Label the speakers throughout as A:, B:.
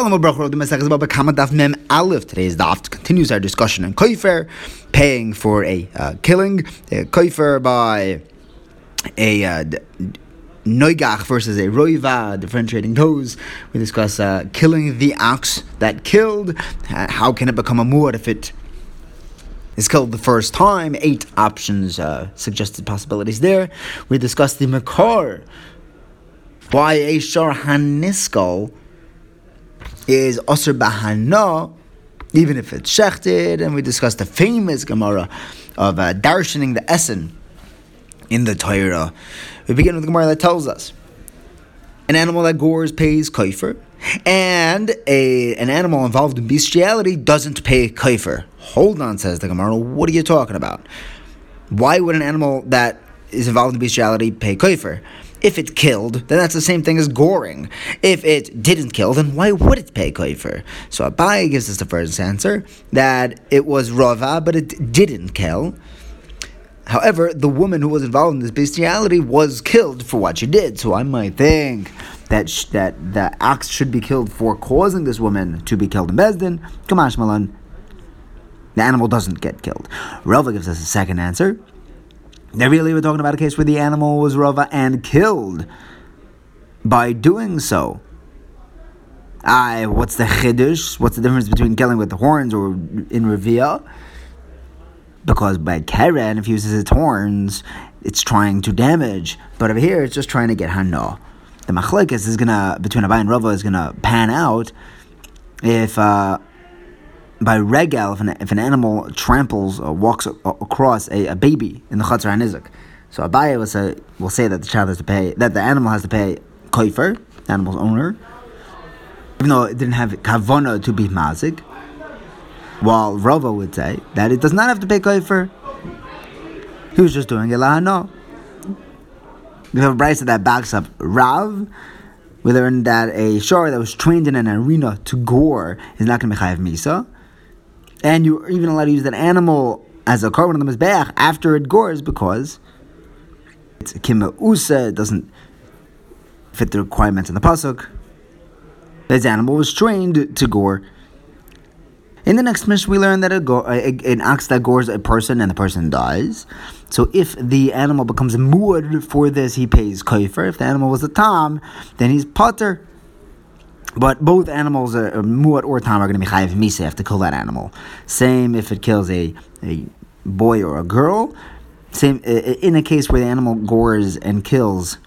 A: The. Today's daf continues our discussion on Koifer, paying for a uh, killing, a Koifer by a uh, Noigach versus a Roiva, differentiating those. We discuss uh, killing the ox that killed. Uh, how can it become a muad if it is killed the first time? Eight options, uh, suggested possibilities there. We discuss the Makar. Why a Shar Haniskal is Osir Bahana, even if it's shechted, and we discussed the famous Gemara of uh, darshaning the Essen in the Torah. We begin with the Gemara that tells us an animal that gores pays kaifer, and a an animal involved in bestiality doesn't pay kaifer. Hold on, says the Gemara. What are you talking about? Why would an animal that is involved in bestiality pay kaifer? If it killed, then that's the same thing as goring. If it didn't kill, then why would it pay koifer? So Abai gives us the first answer that it was rava, but it didn't kill. However, the woman who was involved in this bestiality was killed for what she did. So I might think that sh- that the ox should be killed for causing this woman to be killed in Bezdin. Kamash Malan. The animal doesn't get killed. Rava gives us a second answer now, really, we're talking about a case where the animal was rava and killed. By doing so, I what's the chiddush? What's the difference between killing with the horns or in revia? Because by keren, if he uses its horns, it's trying to damage. But over here, it's just trying to get hana. The machlekes is gonna between Abai and Rava is gonna pan out if. Uh, by regal, if an, if an animal tramples or walks across a, a baby in the Chatzar HaNizak. So Abaye will say, will say that the child has to pay, that the animal has to pay koifer, the animal's owner, even though it didn't have kavona to be mazik. While Rova would say that it does not have to pay koifer. He was just doing it lahano. We have a brisa that backs up Rav. We learned that a shor that was trained in an arena to gore is not going to be chayav misa and you're even allowed to use that animal as a carbon on the mizbeach after it gores because it's a kima usa, it doesn't fit the requirements in the pasuk. This animal was trained to gore. In the next mission, we learn that a go- a, an ox that gores a person and the person dies. So if the animal becomes muad for this, he pays kaifer. If the animal was a tam, then he's potter. But both animals, uh, muat or tam, are going to be chayiv misa. Have to kill that animal. Same if it kills a, a boy or a girl. Same in a case where the animal gores and kills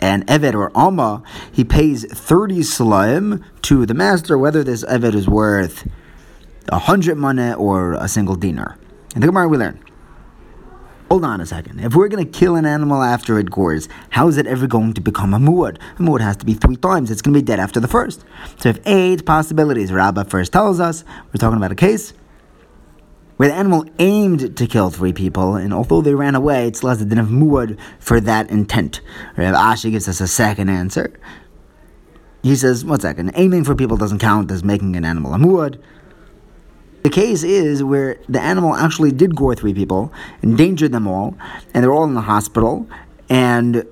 A: an eved or alma, he pays thirty salaim to the master, whether this eved is worth a hundred money or a single dinar. And the Gemara we learn. Hold on a second. If we're going to kill an animal after it gores, how is it ever going to become a muad? A muad has to be three times. It's going to be dead after the first. So if eight possibilities, Rabbah first tells us, we're talking about a case where the animal aimed to kill three people, and although they ran away, it's less than of muad for that intent. Rav Ashi gives us a second answer. He says, one second, aiming for people doesn't count as making an animal a muad. The case is where the animal actually did gore three people, endangered them all, and they're all in the hospital. And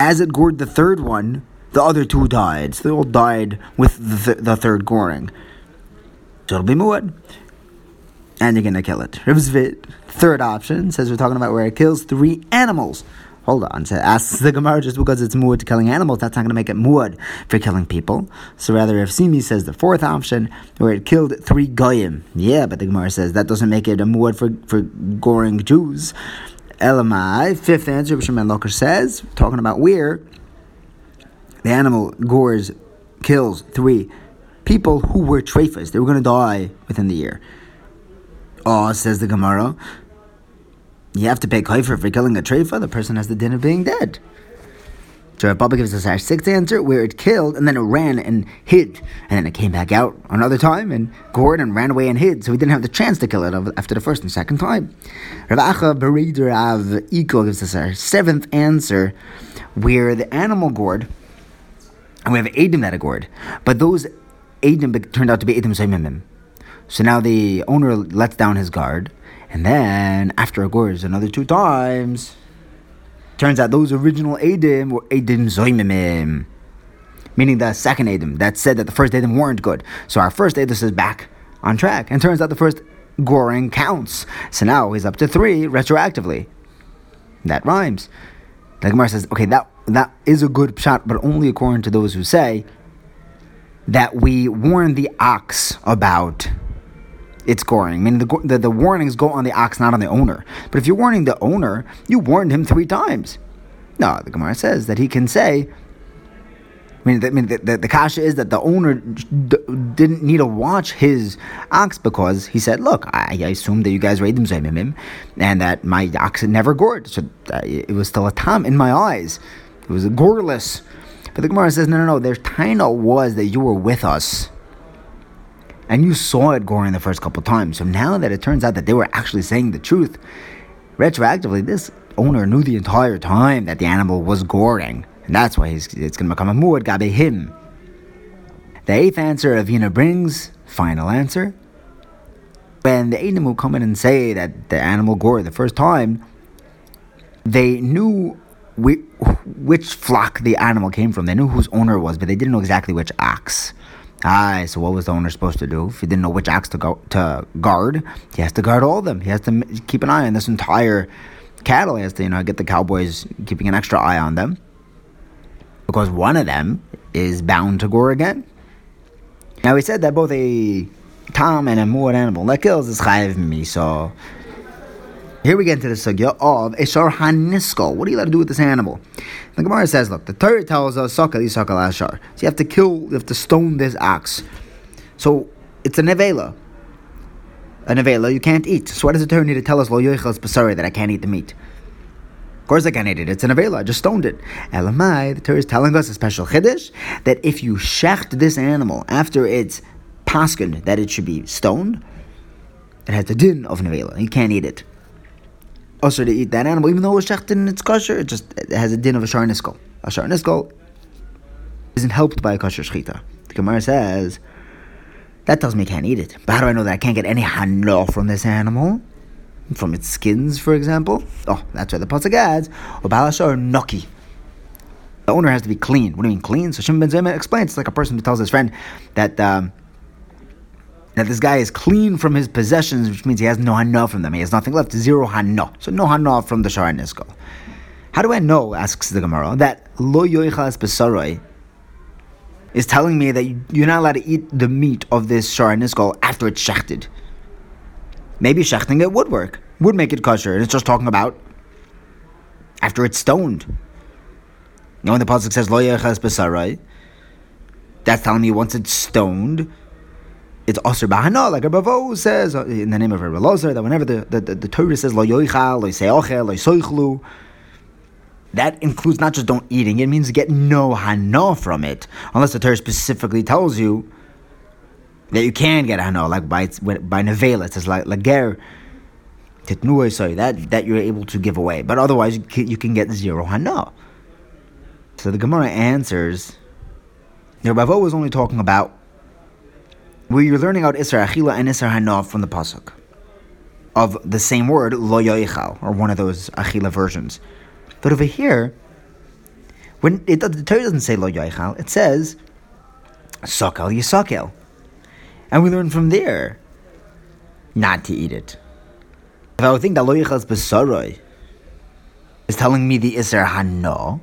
A: as it gored the third one, the other two died. So they all died with the, th- the third goring. So it'll be muad. And you're gonna kill it. Rivzvit, third option, says we're talking about where it kills three animals. Hold on, so asks the Gemara just because it's muad to killing animals, that's not going to make it muad for killing people. So rather, if Simi says the fourth option, where it killed three goyim, yeah, but the Gemara says that doesn't make it a muad for, for goring Jews. Elamai, fifth answer, Bishman Loker says, talking about where the animal gores, kills three people who were trefas. They were going to die within the year. Oh, says the Gemara you have to pay kaifer for killing a treifa, the person has the din of being dead. So Rav Papa gives us our sixth answer, where it killed and then it ran and hid, and then it came back out another time and gored and ran away and hid, so we didn't have the chance to kill it after the first and second time. Rav Acha Av gives us our seventh answer, where the animal gored, and we have Adam that gored, but those Adam turned out to be Adam Saimimim. So now the owner lets down his guard, and then after it gores another two times, turns out those original Adim were Adim Zoimimim. meaning the second Edom that said that the first Edom weren't good. So our first Edom is back on track. And turns out the first goring counts. So now he's up to three retroactively. That rhymes. The Gemara says, okay, that that is a good shot, but only according to those who say that we warn the ox about its goring. Meaning the, the, the warnings go on the ox, not on the owner. But if you're warning the owner, you warned him three times. No, the Gemara says that he can say, I mean, the, I mean, the, the, the kasha is that the owner d- didn't need to watch his ox because he said, "Look, I, I assumed that you guys raided him, and that my ox never gored, so uh, it was still a tam in my eyes. It was a goreless." But the Gemara says, "No, no, no. Their taina was that you were with us." And you saw it goring the first couple times. So now that it turns out that they were actually saying the truth, retroactively, this owner knew the entire time that the animal was goring. And that's why it's going to become a muad gabe him. The eighth answer Avina brings, final answer. When the Edom will come in and say that the animal gore the first time, they knew which flock the animal came from. They knew whose owner it was, but they didn't know exactly which ox. Ah, so what was the owner supposed to do? If he didn't know which ox to go to guard, he has to guard all of them. He has to keep an eye on this entire cattle. He has to, you know, get the cowboys keeping an extra eye on them because one of them is bound to gore again. Now we said that both a tom and a muad animal that kills is chayiv miso. Here we get into the sugya of Eshar Haniskal. What are you allowed to do with this animal? The Gemara says, look, the Torah tells us, Sakal Yisakal Ashar. So you have to kill, you have to stone this ox. So it's a nevela. A nevela you can't eat. So why does the Torah need to tell us, Lo Yoichel Basari, that I can't eat the meat? Of course I can't eat it. It's an nevela. I just stoned it. Elamai, the Torah is telling us a special chiddush that if you shecht this animal after it's paskin that it should be stoned, it has the din of an avela. You can't eat it. Also to eat that animal, even though it was shechted and it's kosher, it just it has a din of a sharniskal. A sharniskal isn't helped by a kosher shchita. The Gemara says, that tells me I can't eat it. But how do I know that I can't get any hana from this animal? from its skins, for example. Oh, that's why the pasuk adds, "Obalashar noki." The owner has to be clean. What do you mean clean? So Shimon ben Zoma explains, it's like a person who tells his friend that um, that this guy is clean from his possessions, which means he has no hana from them. He has nothing left, zero hana. So no hana from the Shara Nisko. How do I know, asks the Gemara, that lo yoichas besaroi is telling me that you're not allowed to eat the meat of this Shara Nisko after it's shechted? Maybe shechting it would work, would make it kosher. And it's just talking about after it's stoned. You know when the pasuk says lo yechas besarai, that's telling me once it's stoned, it's osir bahana, like Rabbi says uh, in the name of Rabbi Lozer, that whenever the, the, the, the Torah says lo yoichal, lo seochel, lo soichlu, that includes not just don't eating, it means get no hana from it, unless the Torah specifically tells you that you can get hana, like by by nevela, it says like lager titnuah, sorry, that that you're able to give away. But otherwise, you can, you can get zero hana. So the Gemara answers. The Ravo was only talking about where you're learning out Isra Achila and Isra Hana from the pasuk of the same word Lo Yoichal, or one of those Achila versions. But over here, when it, the Torah doesn't say Lo Yoichal, it says Sakal Yisakel. And we learn from there not to eat it. If I would think that lo yichas b'saroy is telling me the iser hano,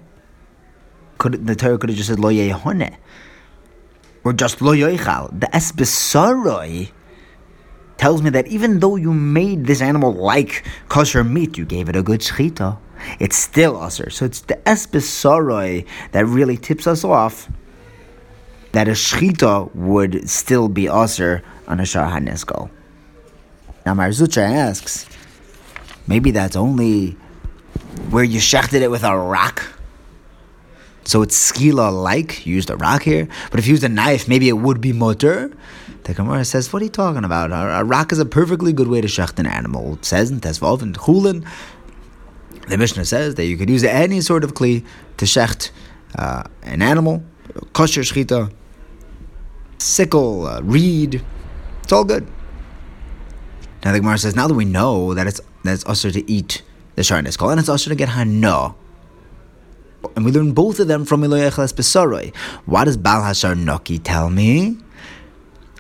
A: could the Torah could have just said lo yehone, or just lo yoichal. The es b'saroy tells me that even though you made this animal like kosher meat, you gave it a good shchita, it's still usher. So it's the es b'saroy that really tips us off that a shchita would still be usher on a shah haneskel. Now Marzucha asks, maybe that's only where you shechted it with a rock. So it's skila like, used a rock here. But if you used a knife, maybe it would be motor. The Gemara says, what are you talking about? A, a rock is a perfectly good way to shecht an animal. It says in Tesvav and Chulin, the Mishnah says that you could use any sort of kli to shecht uh, an animal, kosher shchita, sickle, uh, reed. It's all good. Now the Gemara says, now that we know that it's that it's usher to eat the sharniskal, and it's usher to get hana. And we learn both of them from Eloy Echeles Besaroi. What does Bal Hashar Noki tell me?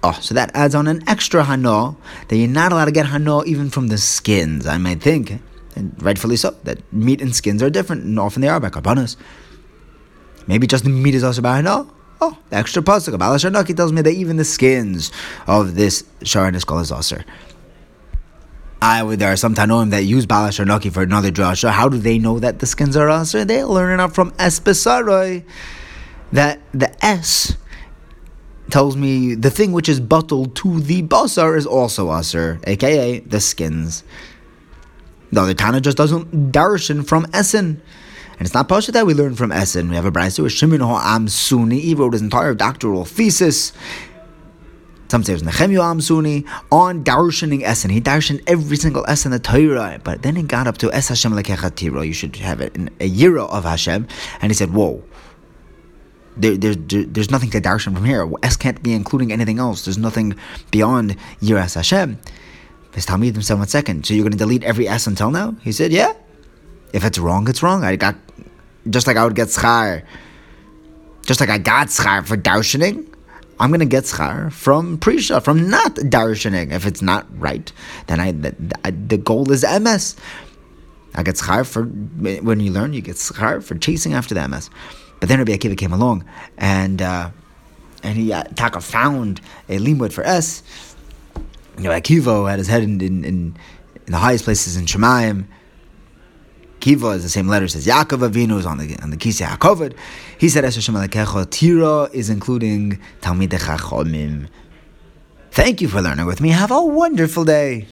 A: Oh, so that adds on an extra hano that you're not allowed to get hano even from the skins. I might think, and rightfully so, that meat and skins are different, and often they are by karbanos. Maybe just the meat is also by hano. Oh, the extra pasuk about Naki tells me that even the skins of this sharon is called. I there are some Tanoim that use Balash Naki for another drasha. How do they know that the skins are aser? They learn it out from Espesaroi. That the S tells me the thing which is bottled to the basar is also aser, aka the skins. The other Tana just doesn't darshan from Essen. And it's not Pasha that we learn from Essen. We have a Brisa with Shimon Am Suni. He wrote his entire doctoral thesis. Some say it was Nehemiah Am Suni on darshaning Essen. He darshaned every single Essen the Torah. But then he got up to Es Hashem Lekechatiro. You should have it in a year of Hashem. And he said, Whoa. There, there, there's nothing to darshan from here. S can't be including anything else. There's nothing beyond Yiras Hashem. His Talmud himself one second. So you're going to delete every S until now? He said, yeah. If it's wrong, it's wrong. I got, just like I would get schar, just like I got schar for darshaning, I'm going to get schar from prisha, from not darshaning. If it's not right, then I the, the goal is MS. I get schar for, when you learn, you get schar for chasing after the MS. But then Rabbi Akiva came along, and uh, and he uh, Taka found a limud for S. You know, Akiva had his head in, in, in, in the highest places in Shemayim. Kiva is the same letter says Yaakov Avinu is on the on the Kisei HaKovod. He said Es Hashem Tira is including Talmidei Chachomim. Thank you for learning with me. Have a wonderful day.